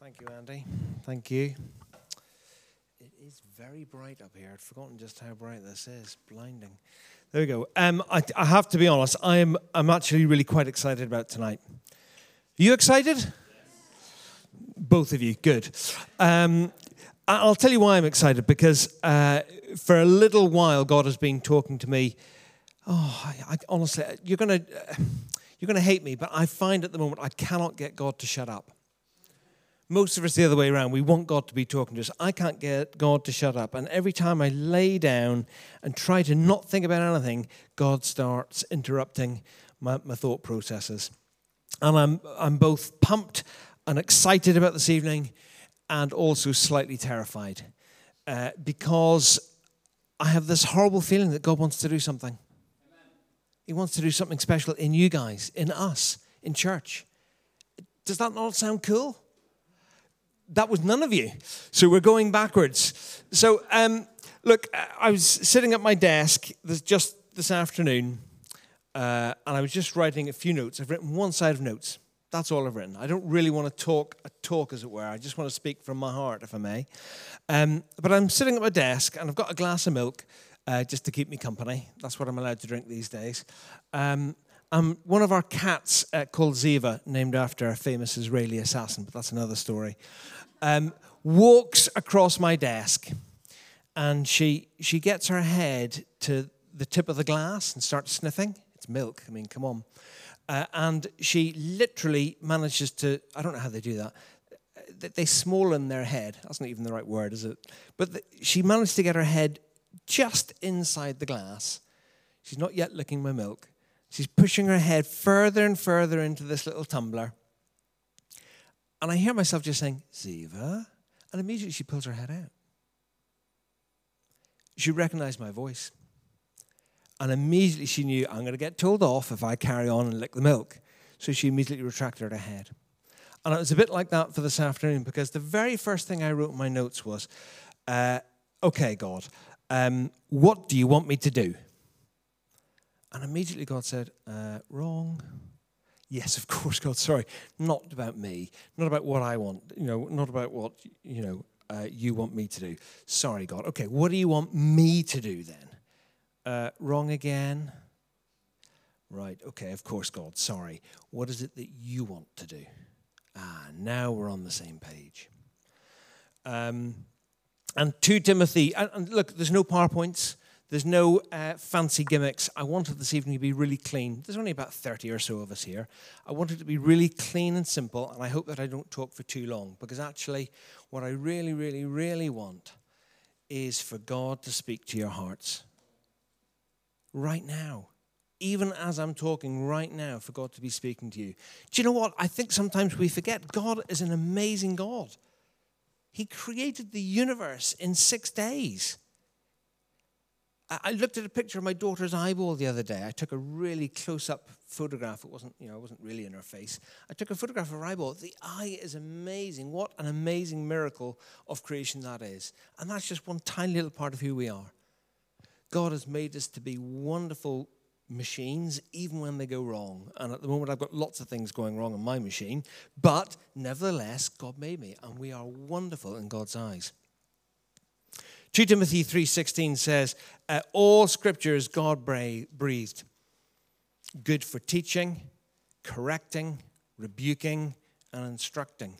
Thank you, Andy. Thank you. It is very bright up here. I'd forgotten just how bright this is. Blinding. There we go. Um, I, I have to be honest. I'm I'm actually really quite excited about tonight. Are you excited? Yes. Both of you. Good. Um, I'll tell you why I'm excited because uh, for a little while God has been talking to me. Oh, I, I, honestly, you're gonna uh, you're gonna hate me, but I find at the moment I cannot get God to shut up. Most of us the other way around. We want God to be talking to us. I can't get God to shut up. And every time I lay down and try to not think about anything, God starts interrupting my, my thought processes. And I'm, I'm both pumped and excited about this evening and also slightly terrified uh, because I have this horrible feeling that God wants to do something. Amen. He wants to do something special in you guys, in us, in church. Does that not sound cool? That was none of you. So we're going backwards. So, um, look, I was sitting at my desk just this afternoon, uh, and I was just writing a few notes. I've written one side of notes. That's all I've written. I don't really want to talk a talk, as it were. I just want to speak from my heart, if I may. Um, but I'm sitting at my desk, and I've got a glass of milk uh, just to keep me company. That's what I'm allowed to drink these days. Um, um, one of our cats uh, called Ziva, named after a famous Israeli assassin, but that's another story um, walks across my desk and she, she gets her head to the tip of the glass and starts sniffing. It's milk, I mean, come on. Uh, and she literally manages to, I don't know how they do that, they smollen their head. That's not even the right word, is it? But the, she managed to get her head just inside the glass. She's not yet licking my milk. She's pushing her head further and further into this little tumbler. And I hear myself just saying, Ziva. And immediately she pulls her head out. She recognized my voice. And immediately she knew I'm going to get told off if I carry on and lick the milk. So she immediately retracted her head. And it was a bit like that for this afternoon because the very first thing I wrote in my notes was, uh, okay, God, um, what do you want me to do? And immediately God said, uh, wrong. Yes, of course, God. Sorry, not about me, not about what I want. You know, not about what you know uh, you want me to do. Sorry, God. Okay, what do you want me to do then? Uh, wrong again. Right. Okay. Of course, God. Sorry. What is it that you want to do? Ah, now we're on the same page. Um, and to Timothy, and, and look, there's no PowerPoints. There's no uh, fancy gimmicks. I wanted this evening to be really clean. There's only about 30 or so of us here. I want it to be really clean and simple, and I hope that I don't talk for too long because actually, what I really, really, really want is for God to speak to your hearts right now. Even as I'm talking right now, for God to be speaking to you. Do you know what? I think sometimes we forget God is an amazing God. He created the universe in six days. I looked at a picture of my daughter's eyeball the other day. I took a really close-up photograph. It wasn't, you know, it wasn't really in her face. I took a photograph of her eyeball. The eye is amazing. What an amazing miracle of creation that is. And that's just one tiny little part of who we are. God has made us to be wonderful machines, even when they go wrong. And at the moment, I've got lots of things going wrong on my machine. But nevertheless, God made me, and we are wonderful in God's eyes. 2 Timothy 3:16 says, "All scripture is God breathed, good for teaching, correcting, rebuking, and instructing."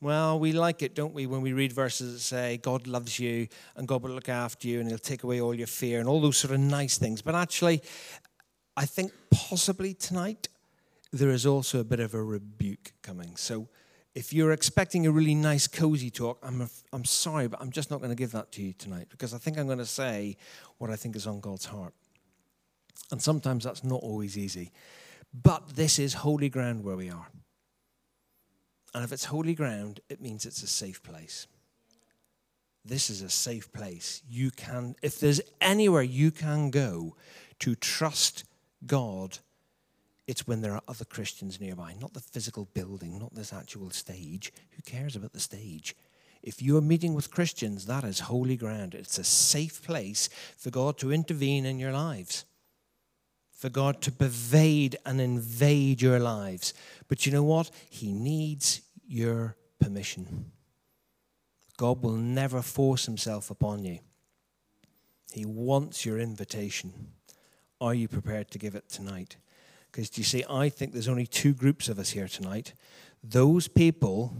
Well, we like it, don't we, when we read verses that say God loves you and God will look after you and he'll take away all your fear and all those sort of nice things. But actually, I think possibly tonight there is also a bit of a rebuke coming. So if you're expecting a really nice, cozy talk, I'm, a, I'm sorry, but I'm just not going to give that to you tonight because I think I'm going to say what I think is on God's heart. And sometimes that's not always easy. But this is holy ground where we are. And if it's holy ground, it means it's a safe place. This is a safe place. You can, if there's anywhere you can go to trust God it's when there are other Christians nearby, not the physical building, not this actual stage. Who cares about the stage? If you are meeting with Christians, that is holy ground. It's a safe place for God to intervene in your lives, for God to pervade and invade your lives. But you know what? He needs your permission. God will never force himself upon you. He wants your invitation. Are you prepared to give it tonight? Because you see, I think there's only two groups of us here tonight. Those people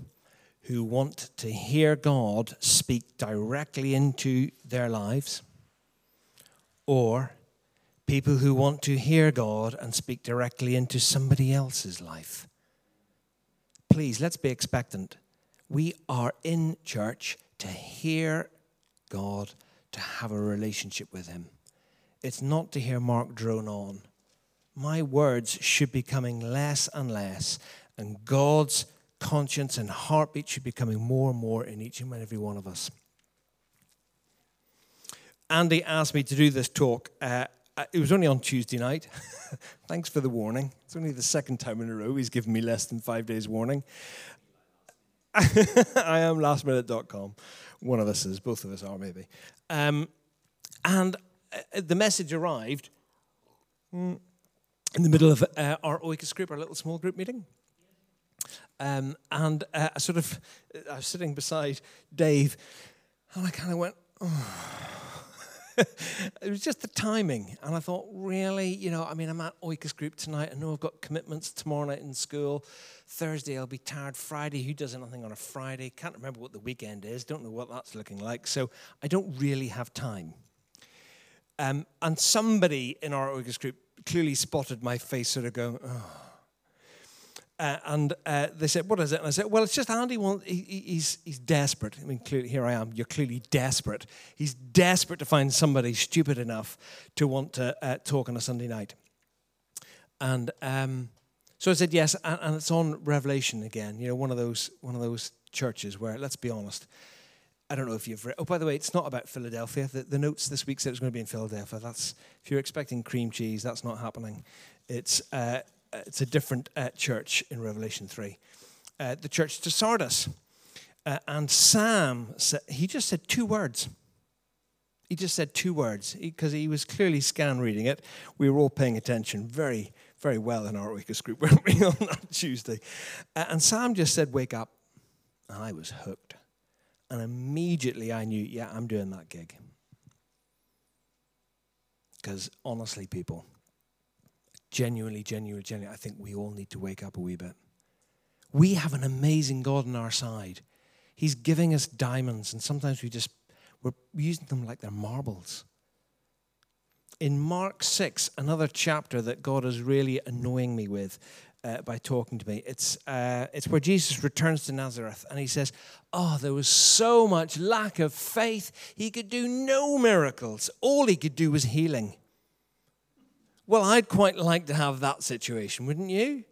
who want to hear God speak directly into their lives, or people who want to hear God and speak directly into somebody else's life. Please, let's be expectant. We are in church to hear God, to have a relationship with Him. It's not to hear Mark drone on. My words should be coming less and less, and God's conscience and heartbeat should be coming more and more in each and every one of us. Andy asked me to do this talk. Uh, it was only on Tuesday night. Thanks for the warning. It's only the second time in a row he's given me less than five days' warning. I am lastminute.com. One of us is, both of us are maybe. Um, and uh, the message arrived mm, in the middle of uh, our Oikos group, our little small group meeting. Um, and uh, I sort of, I was sitting beside Dave, and I kind of went, oh. it was just the timing. And I thought, really, you know, I mean, I'm at Oikos Group tonight. I know I've got commitments tomorrow night in school. Thursday, I'll be tired. Friday, who does anything on a Friday? Can't remember what the weekend is. Don't know what that's looking like. So I don't really have time. Um, and somebody in our Oikos Group clearly spotted my face sort of going, oh uh, and uh, they said, "What is it?" And I said, "Well, it's just Andy. He, he's he's desperate. I mean, clearly, here I am. You're clearly desperate. He's desperate to find somebody stupid enough to want to uh, talk on a Sunday night." And um, so I said yes, and, and, it's on Revelation again. You know, one of those one of those churches where, let's be honest, I don't know if you've read. Oh, by the way, it's not about Philadelphia. The, the notes this week said it was going to be in Philadelphia. That's if you're expecting cream cheese, that's not happening. It's uh, it's a different uh, church in Revelation 3. Uh, the church to Sardis. Uh, and Sam, said, he just said two words. He just said two words because he, he, was clearly scan reading it. We were all paying attention very, very well in our Oikos group, weren't we, on that Tuesday? Uh, and Sam just said, Wake up. And I was hooked. And immediately I knew, yeah, I'm doing that gig. Because honestly, people, genuinely, genuinely, genuinely, I think we all need to wake up a wee bit. We have an amazing God on our side. He's giving us diamonds, and sometimes we just we're using them like they're marbles. In Mark 6, another chapter that God is really annoying me with uh, by talking to me, it's, uh, it's where Jesus returns to Nazareth and he says, Oh, there was so much lack of faith. He could do no miracles. All he could do was healing. Well, I'd quite like to have that situation, wouldn't you?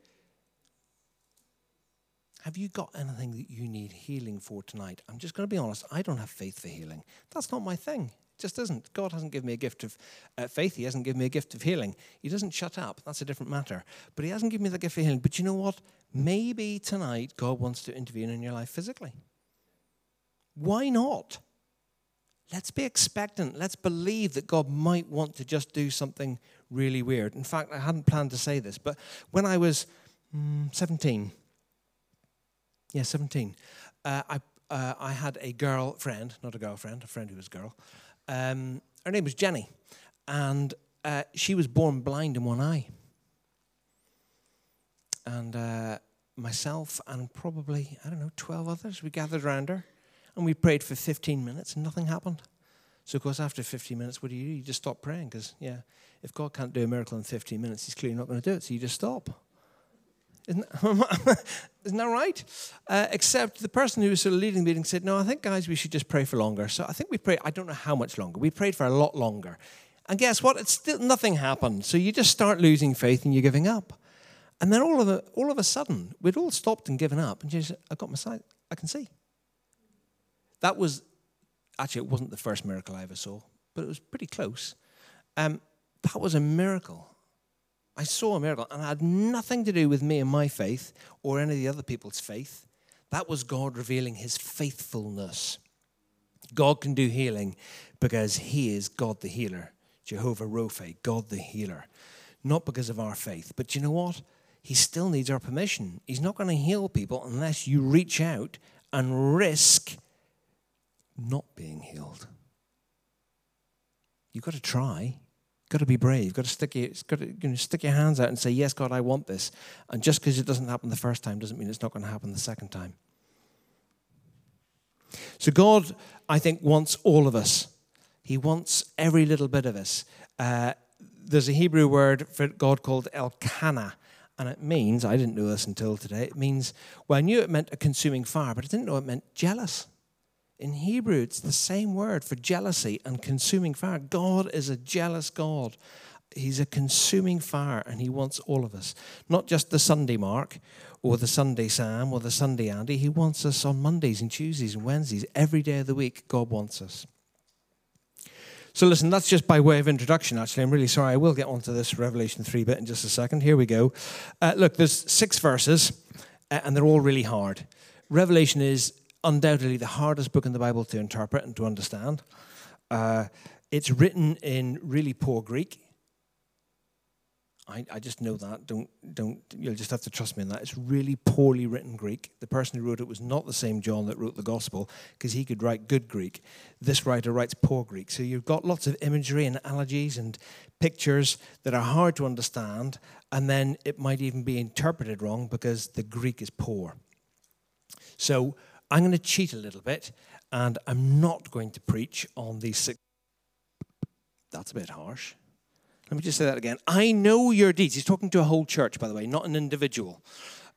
Have you got anything that you need healing for tonight? I'm just going to be honest. I don't have faith for healing. That's not my thing. Just isn't. God hasn't given me a gift of uh, faith. He hasn't given me a gift of healing. He doesn't shut up. That's a different matter. But He hasn't given me the gift of healing. But you know what? Maybe tonight God wants to intervene in your life physically. Why not? Let's be expectant. Let's believe that God might want to just do something really weird. In fact, I hadn't planned to say this, but when I was mm, 17, yeah, 17, uh, I, uh, I had a girlfriend, not a girlfriend, a friend who was a girl. Um, her name was Jenny, and uh, she was born blind in one eye. And uh, myself and probably, I don't know, 12 others, we gathered around her and we prayed for 15 minutes and nothing happened. So, of course, after 15 minutes, what do you do? You just stop praying because, yeah, if God can't do a miracle in 15 minutes, He's clearly not going to do it. So you just stop. Isn't that, isn't that right? Uh, except the person who was sort of leading the meeting said, No, I think, guys, we should just pray for longer. So I think we prayed, I don't know how much longer. We prayed for a lot longer. And guess what? It's still nothing happened. So you just start losing faith and you're giving up. And then all of a, all of a sudden, we'd all stopped and given up. And she said, I got my sight. I can see. That was actually, it wasn't the first miracle I ever saw, but it was pretty close. Um, that was a miracle. I saw a miracle, and it had nothing to do with me and my faith or any of the other people's faith. That was God revealing his faithfulness. God can do healing because he is God the healer, Jehovah Rophe, God the healer, not because of our faith. But you know what? he still needs our permission. He's not going to heal people unless you reach out and risk not being healed. You've got to try. Got to be brave. Got to stick your, got to, you know, stick your hands out and say, Yes, God, I want this. And just because it doesn't happen the first time doesn't mean it's not going to happen the second time. So, God, I think, wants all of us. He wants every little bit of us. Uh, there's a Hebrew word for God called El Kanna, and it means, I didn't know this until today, it means, well, I knew it meant a consuming fire, but I didn't know it meant jealous. In Hebrew, it's the same word for jealousy and consuming fire. God is a jealous God. He's a consuming fire, and He wants all of us. Not just the Sunday Mark, or the Sunday Sam, or the Sunday Andy. He wants us on Mondays and Tuesdays and Wednesdays. Every day of the week, God wants us. So, listen, that's just by way of introduction, actually. I'm really sorry. I will get onto this Revelation 3 bit in just a second. Here we go. Uh, look, there's six verses, uh, and they're all really hard. Revelation is undoubtedly the hardest book in the Bible to interpret and to understand. Uh, it's written in really poor Greek. I, I just know that. Don't don't you'll just have to trust me on that. It's really poorly written Greek. The person who wrote it was not the same John that wrote the gospel, because he could write good Greek. This writer writes poor Greek. So you've got lots of imagery and analogies and pictures that are hard to understand, and then it might even be interpreted wrong because the Greek is poor. So I'm going to cheat a little bit, and I'm not going to preach on these six. That's a bit harsh. Let me just say that again. I know your deeds. He's talking to a whole church, by the way, not an individual.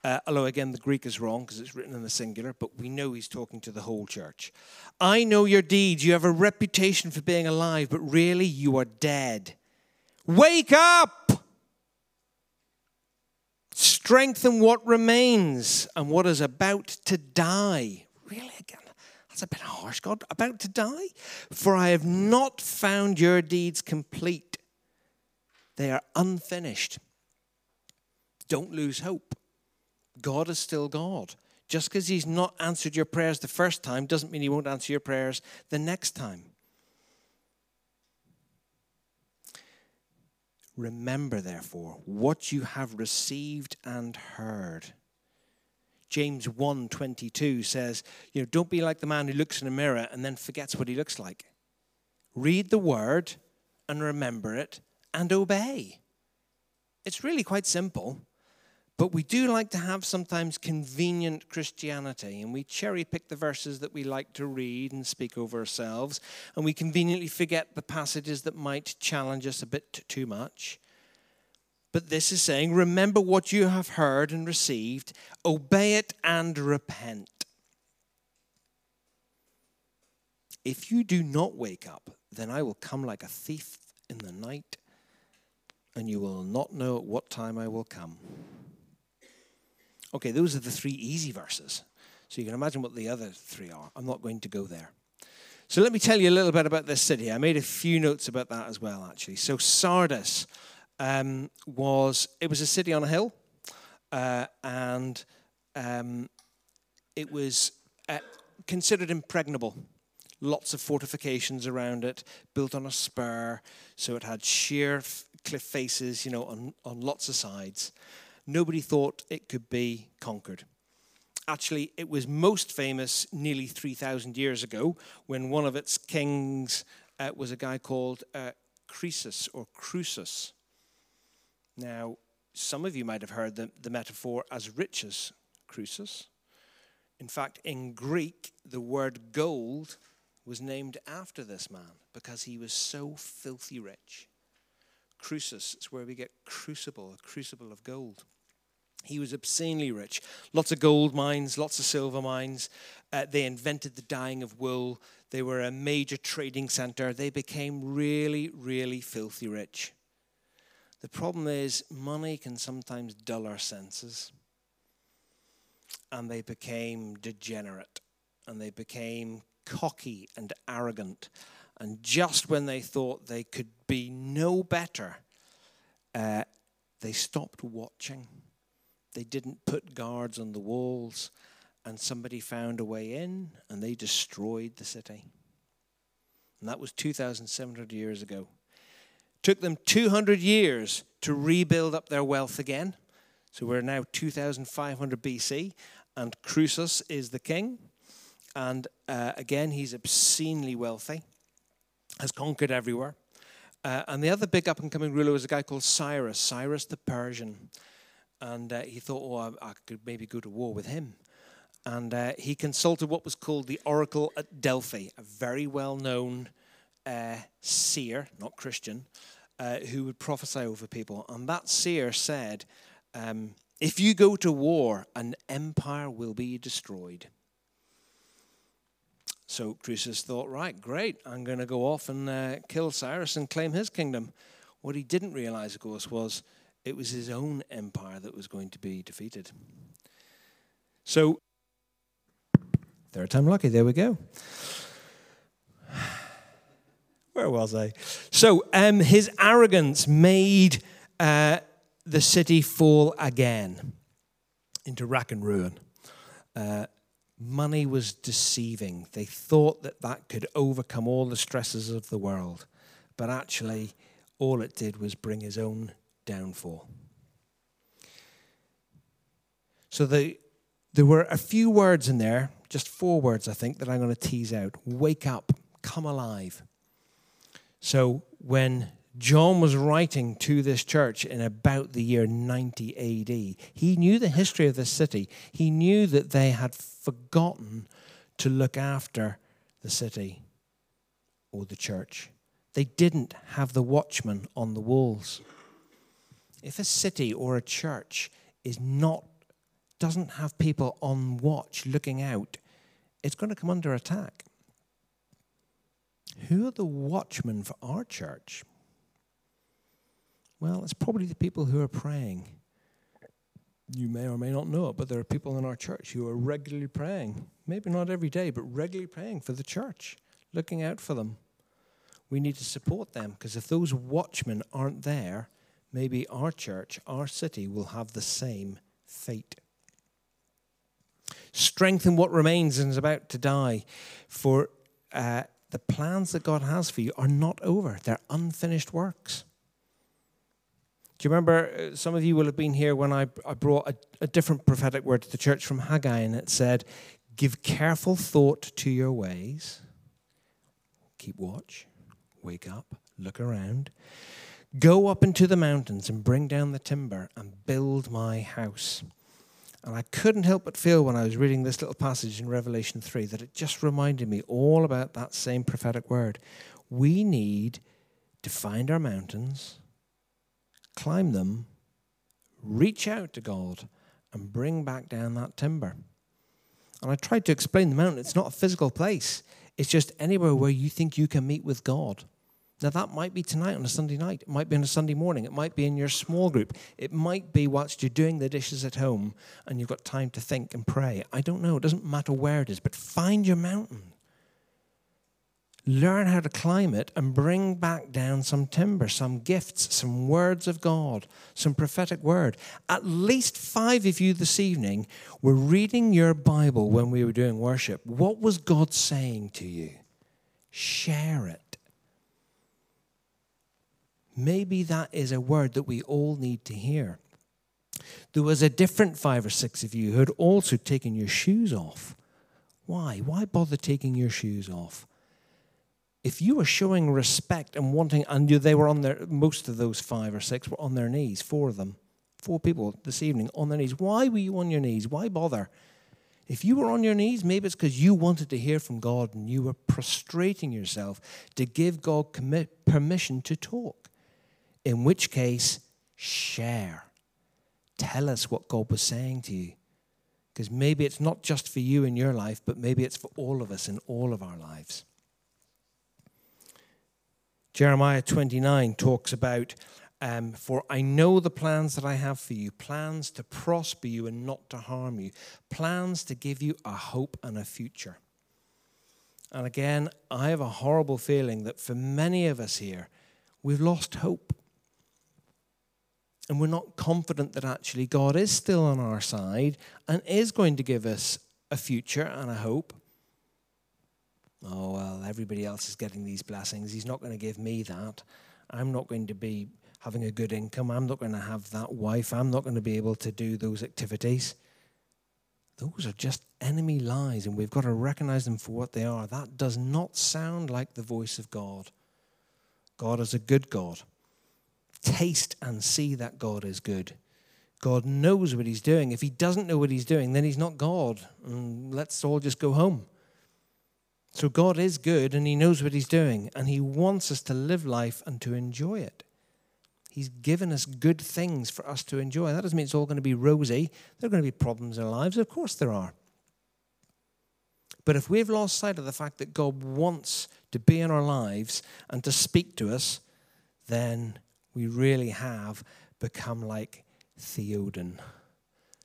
Uh, although, again, the Greek is wrong because it's written in the singular, but we know he's talking to the whole church. I know your deeds. You have a reputation for being alive, but really you are dead. Wake up! Strengthen what remains and what is about to die. Really, again, that's a bit harsh, God. About to die? For I have not found your deeds complete, they are unfinished. Don't lose hope. God is still God. Just because He's not answered your prayers the first time doesn't mean He won't answer your prayers the next time. Remember, therefore, what you have received and heard. James 1:22 says, you know, don't be like the man who looks in a mirror and then forgets what he looks like. Read the word and remember it and obey. It's really quite simple. But we do like to have sometimes convenient Christianity, and we cherry pick the verses that we like to read and speak over ourselves, and we conveniently forget the passages that might challenge us a bit too much. But this is saying, remember what you have heard and received, obey it and repent. If you do not wake up, then I will come like a thief in the night, and you will not know at what time I will come. Okay, those are the three easy verses. So you can imagine what the other three are. I'm not going to go there. So let me tell you a little bit about this city. I made a few notes about that as well, actually. So Sardis um, was it was a city on a hill, uh, and um, it was uh, considered impregnable. Lots of fortifications around it, built on a spur, so it had sheer cliff faces, you know, on, on lots of sides nobody thought it could be conquered. Actually, it was most famous nearly 3,000 years ago when one of its kings uh, was a guy called uh, Croesus or Crusus. Now, some of you might have heard the, the metaphor as riches, Crusus. In fact, in Greek, the word gold was named after this man because he was so filthy rich. Crusus is where we get crucible, a crucible of gold. He was obscenely rich. Lots of gold mines, lots of silver mines. Uh, they invented the dyeing of wool. They were a major trading center. They became really, really filthy rich. The problem is, money can sometimes dull our senses. And they became degenerate. And they became cocky and arrogant. And just when they thought they could be no better, uh, they stopped watching they didn't put guards on the walls, and somebody found a way in and they destroyed the city. And that was 2,700 years ago. Took them 200 years to rebuild up their wealth again. So we're now 2500 BC, and Croesus is the king. And uh, again, he's obscenely wealthy, has conquered everywhere. Uh, and the other big up and coming ruler was a guy called Cyrus, Cyrus the Persian. And uh, he thought, oh, I, I, could maybe go to war with him. And uh, he consulted what was called the Oracle at Delphi, a very well known uh, seer, not Christian, uh, who would prophesy over people. And that seer said, um, If you go to war, an empire will be destroyed. So Croesus thought, right, great, I'm going to go off and uh, kill Cyrus and claim his kingdom. What he didn't realize, of course, was it was his own empire that was going to be defeated. So, third time lucky, there we go. Where was I? So, um, his arrogance made uh, the city fall again into rack and ruin. Uh, money was deceiving. They thought that that could overcome all the stresses of the world. But actually, all it did was bring his own downfall. So the, there were a few words in there, just four words, I think, that I'm going to tease out. Wake up, come alive. So when John was writing to this church in about the year 90 AD. He knew the history of this city. He knew that they had forgotten to look after the city or the church. They didn't have the watchman on the walls. If a city or a church is not doesn't have people on watch looking out, it's going to come under attack. Who are the watchmen for our church? Well, it's probably the people who are praying. You may or may not know it, but there are people in our church who are regularly praying. Maybe not every day, but regularly praying for the church, looking out for them. We need to support them because if those watchmen aren't there, maybe our church, our city will have the same fate. Strengthen what remains and is about to die, for uh, the plans that God has for you are not over, they're unfinished works. Do you remember? Uh, some of you will have been here when I, I brought a, a different prophetic word to the church from Haggai, and it said, Give careful thought to your ways. Keep watch. Wake up. Look around. Go up into the mountains and bring down the timber and build my house. And I couldn't help but feel when I was reading this little passage in Revelation 3 that it just reminded me all about that same prophetic word. We need to find our mountains climb them, reach out to God, and bring back down that timber. And I tried to explain the mountain. It's not a physical place, it's just anywhere where you think you can meet with God. Now, that might be tonight on a Sunday night. It might be on a Sunday morning. It might be in your small group. It might be whilst you're doing the dishes at home and you've got time to think and pray. I don't know. It doesn't matter where it is, but find your mountain learn how to climb it and bring back down some timber, some gifts, some words of God, some prophetic word. At least five of you this evening were reading your Bible when we were doing worship. What was God saying to you? Share it. Maybe that is a word that we all need to hear. There was a different five or six of you who had also taken your shoes off. Why? Why bother taking your shoes off? if you were showing respect and wanting, and they were on their, most of those five or six were on their knees, four of them, four people this evening on their knees. Why were you on your knees? Why bother? If you were on your knees, maybe it's because you wanted to hear from God and you were prostrating yourself to give God permission to talk. In which case, share. Tell us what God was saying to you. Because maybe it's not just for you in your life, but maybe it's for all of us in all of our lives. Jeremiah 29 talks about, um, For I know the plans that I have for you, plans to prosper you and not to harm you, plans to give you a hope and a future. And again, I have a horrible feeling that for many of us here, we've lost hope. And we're not confident that actually God is still on our side and is going to give us a future and a hope oh, well, everybody else is getting these blessings. He's not going to give me that. I'm not going to be having a good income. I'm not going to have that wife. I'm not going to be able to do those activities. Those are just enemy lies, and we've got to recognize them for what they are. That does not sound like the voice of God. God is a good God. Taste and see that God is good. God knows what he's doing. If he doesn't know what he's doing, then he's not God. And let's all just go home. So God is good and he knows what he's doing and he wants us to live life and to enjoy it. He's given us good things for us to enjoy. That doesn't mean it's all going to be rosy. There are going to be problems in our lives. Of course there are. But if we've lost sight of the fact that God wants to be in our lives and to speak to us, then we really have become like Theoden.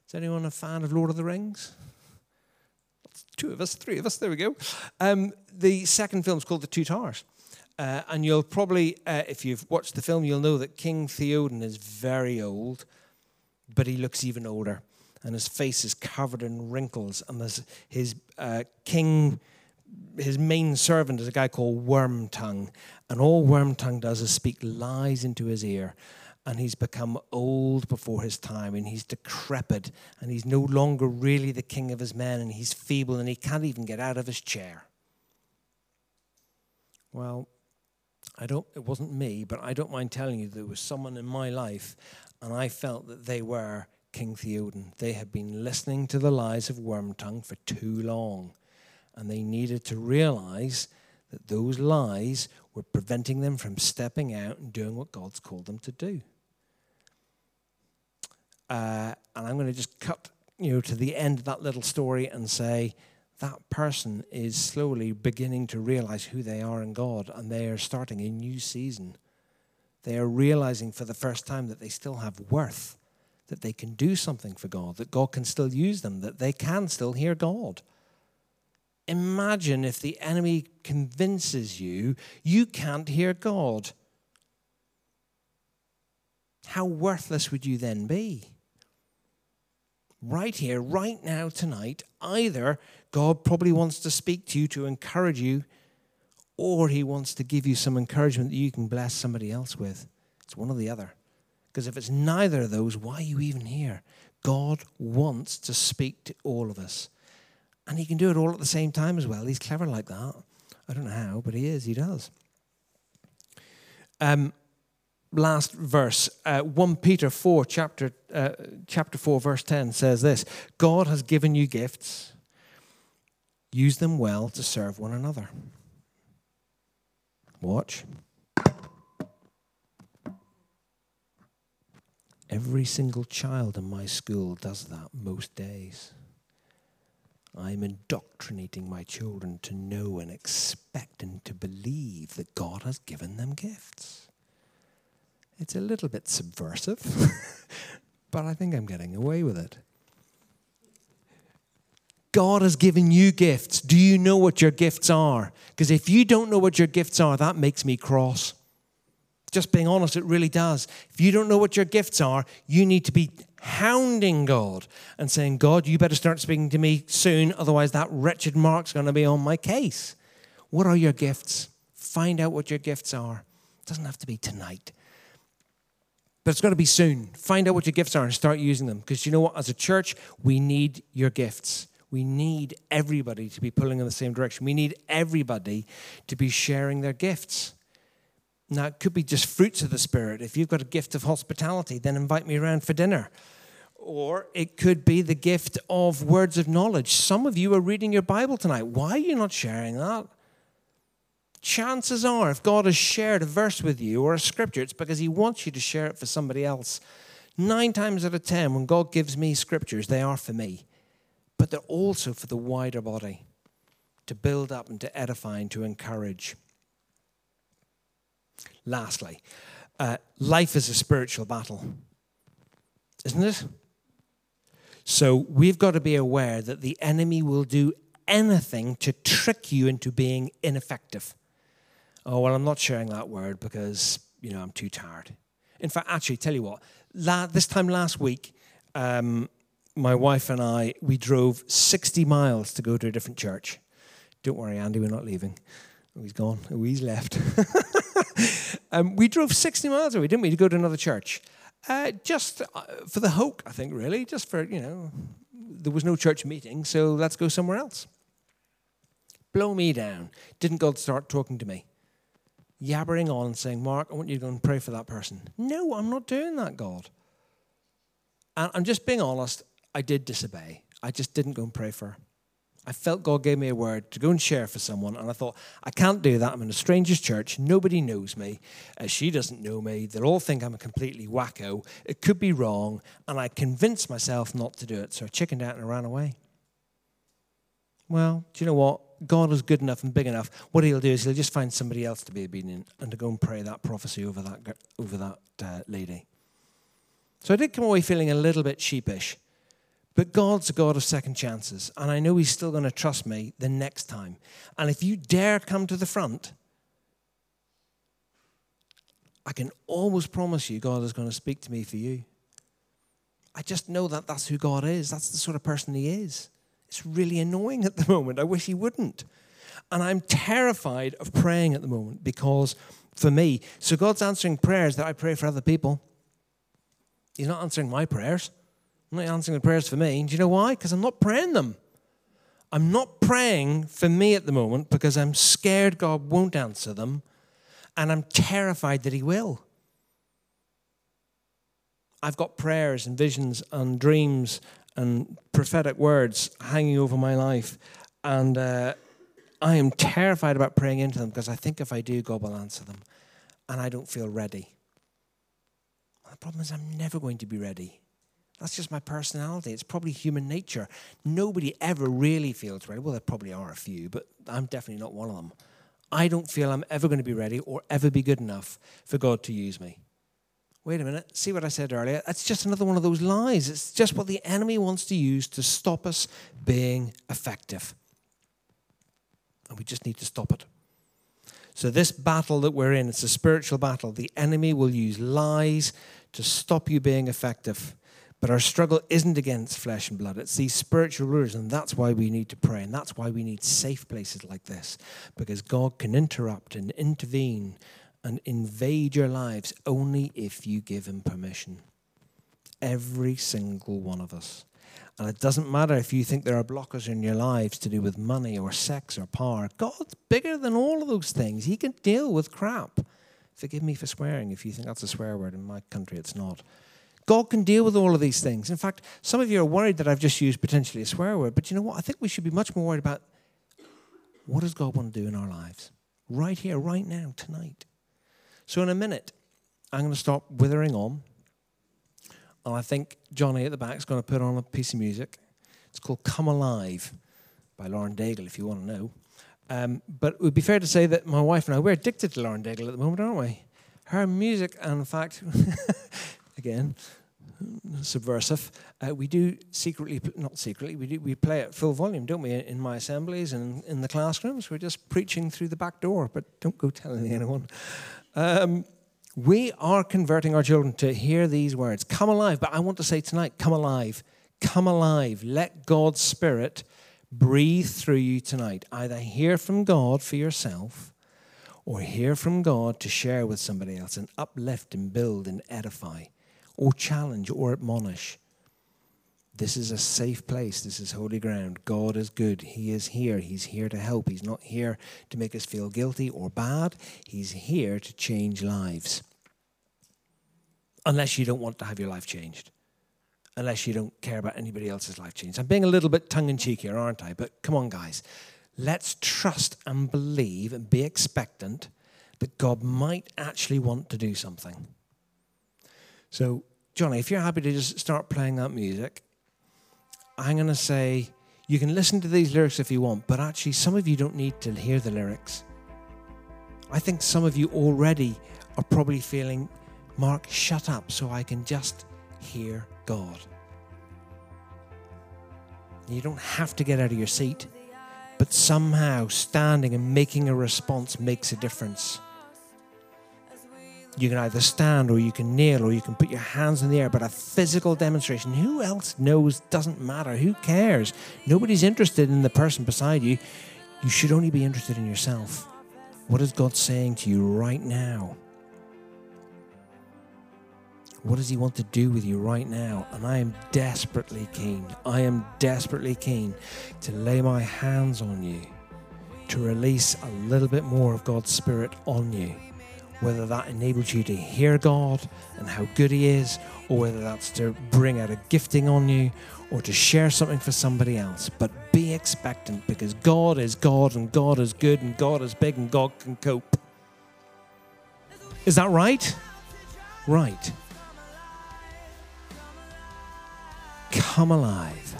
Is anyone a fan of Lord of the Rings? Two of us, three of us, there we go. Um, the second film is called The Two Towers. Uh, and you'll probably, uh, if you've watched the film, you'll know that King Theoden is very old, but he looks even older. And his face is covered in wrinkles. And his uh, king, his main servant is a guy called Wormtongue. And all Wormtongue does is speak lies into his ear and he's become old before his time and he's decrepit and he's no longer really the king of his men and he's feeble and he can't even get out of his chair. Well, I don't it wasn't me, but I don't mind telling you there was someone in my life and I felt that they were King Theoden. They had been listening to the lies of Wormtongue for too long and they needed to realize that those lies were preventing them from stepping out and doing what God's called them to do. Uh, and I'm going to just cut you know to the end of that little story and say that person is slowly beginning to realize who they are in God and they are starting a new season. They are realizing for the first time that they still have worth, that they can do something for God, that God can still use them, that they can still hear God. Imagine if the enemy convinces you you can't hear God. How worthless would you then be? right here, right now, tonight, either God probably wants to speak to you to encourage you, or He wants to give you some encouragement that you can bless somebody else with. It's one or the other. Because if it's neither of those, why are you even here? God wants to speak to all of us. And He can do it all at the same time as well. He's clever like that. I don't know how, but He is. He does. Um, last verse, uh, 1 Peter 4, chapter, uh, chapter 4, verse 10 says this God has given you gifts, use them well to serve one another. Watch. Every single child in my school does that most days. I'm indoctrinating my children to know and expect and to believe that God has given them gifts. It's a little bit subversive, but I think I'm getting away with it. God has given you gifts. Do you know what your gifts are? Because if you don't know what your gifts are, that makes me cross. Just being honest, it really does. If you don't know what your gifts are, you need to be hounding God and saying, God, you better start speaking to me soon, otherwise, that wretched mark's going to be on my case. What are your gifts? Find out what your gifts are. It doesn't have to be tonight. But it's got to be soon. Find out what your gifts are and start using them. Because you know what? As a church, we need your gifts. We need everybody to be pulling in the same direction. We need everybody to be sharing their gifts. Now, it could be just fruits of the Spirit. If you've got a gift of hospitality, then invite me around for dinner. Or it could be the gift of words of knowledge. Some of you are reading your Bible tonight. Why are you not sharing that? chances are, if God has shared a verse with you or a scripture, it's because He wants you to share it for somebody else. Nine times out of ten, when God gives me scriptures, they are for me, but they're also for the wider body to build up and to edify and to encourage. Lastly, uh, life is a spiritual battle, isn't it? So we've got to be aware that the enemy will do anything to trick you into being ineffective oh, well, I'm not sharing that word because, you know, I'm too tired. In fact, actually, tell you what, la- this time last week, um, my wife and I, we drove 60 miles to go to a different church. Don't worry, Andy, we're not leaving. Oh, he's gone. Oh, he's left. um, we drove 60 miles away, didn't we, to go to another church? Uh, just uh, for the hoke, I think, really. Just for, you know, there was no church meeting, so let's go somewhere else. Blow me down. Didn't God start talking to me? Yabbering on, and saying, Mark, I want you to go and pray for that person. No, I'm not doing that, God. And I'm just being honest, I did disobey. I just didn't go and pray for her. I felt God gave me a word to go and share for someone, and I thought, I can't do that. I'm in a stranger's church. Nobody knows me. Uh, she doesn't know me. They'll all think I'm a completely wacko. It could be wrong, and I convinced myself not to do it. So I chickened out and I ran away. Well, do you know what? God is good enough and big enough. What he'll do is he'll just find somebody else to be obedient and to go and pray that prophecy over that over that uh, lady. So I did come away feeling a little bit sheepish. But God's a God of second chances, and I know He's still going to trust me the next time. And if you dare come to the front, I can almost promise you God is going to speak to me for you. I just know that that's who God is. That's the sort of person He is. It's really annoying at the moment. I wish He wouldn't. And I'm terrified of praying at the moment because for me, so God's answering prayers that I pray for other people. He's not answering my prayers. I'm not answering the prayers for me. Do you know why? Because I'm not praying them. I'm not praying for me at the moment because I'm scared God won't answer them and I'm terrified that He will. I've got prayers and visions and dreams and prophetic words hanging over my life. And uh, I am terrified about praying into them because I think if I do, God will answer them. And I don't feel ready. The problem is, I'm never going to be ready. That's just my personality. It's probably human nature. Nobody ever really feels ready. Well, there probably are a few, but I'm definitely not one of them. I don't feel I'm ever going to be ready or ever be good enough for God to use me. Wait a minute. See what I said earlier? That's just another one of those lies. It's just what the enemy wants to use to stop us being effective. And we just need to stop it. So, this battle that we're in, it's a spiritual battle. The enemy will use lies to stop you being effective. But our struggle isn't against flesh and blood, it's these spiritual rulers, and that's why we need to pray, and that's why we need safe places like this, because God can interrupt and intervene and invade your lives only if you give Him permission. Every single one of us. And it doesn't matter if you think there are blockers in your lives to do with money or sex or power. God's bigger than all of those things. He can deal with crap. Forgive me for swearing if you think that's a swear word. In my country, it's not. God can deal with all of these things. In fact, some of you are worried that I've just used potentially a swear word, but you know what? I think we should be much more worried about what does God want to do in our lives? Right here, right now, tonight. So, in a minute, I'm going to stop withering on. And I think Johnny at the back is going to put on a piece of music. It's called Come Alive by Lauren Daigle, if you want to know. Um, but it would be fair to say that my wife and I, we're addicted to Lauren Daigle at the moment, aren't we? Her music, and in fact, again, subversive. Uh, we do secretly, not secretly, we do we play at full volume, don't we? In my assemblies and in the classrooms, we're just preaching through the back door, but don't go telling anyone. Um, we are converting our children to hear these words, "Come alive." But I want to say tonight, "Come alive, come alive." Let God's Spirit breathe through you tonight. Either hear from God for yourself or hear from God to share with somebody else and uplift and build and edify or challenge or admonish. This is a safe place. This is holy ground. God is good. He is here. He's here to help. He's not here to make us feel guilty or bad. He's here to change lives. Unless you don't want to have your life changed. Unless you don't care about anybody else's life changed. I'm being a little bit tongue in cheek here, aren't I? But come on, guys. Let's trust and believe and be expectant that God might actually want to do something. So, Johnny, if you're happy to just start playing that music, I'm going to say you can listen to these lyrics if you want, but actually, some of you don't need to hear the lyrics. I think some of you already are probably feeling, Mark, shut up so I can just hear God. You don't have to get out of your seat, but somehow standing and making a response makes a difference. You can either stand or you can kneel or you can put your hands in the air, but a physical demonstration. Who else knows? Doesn't matter. Who cares? Nobody's interested in the person beside you. You should only be interested in yourself. What is God saying to you right now? What does He want to do with you right now? And I am desperately keen, I am desperately keen to lay my hands on you, to release a little bit more of God's Spirit on you. Whether that enables you to hear God and how good He is, or whether that's to bring out a gifting on you, or to share something for somebody else. But be expectant because God is God and God is good and God is big and God can cope. Is that right? Right. Come alive.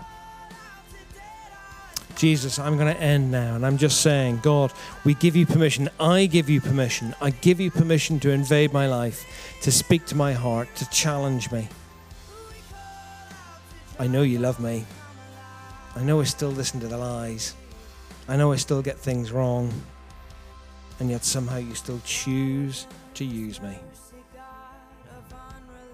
Jesus, I'm going to end now, and I'm just saying, God, we give you permission. I give you permission. I give you permission to invade my life, to speak to my heart, to challenge me. I know you love me. I know I still listen to the lies. I know I still get things wrong. And yet somehow you still choose to use me.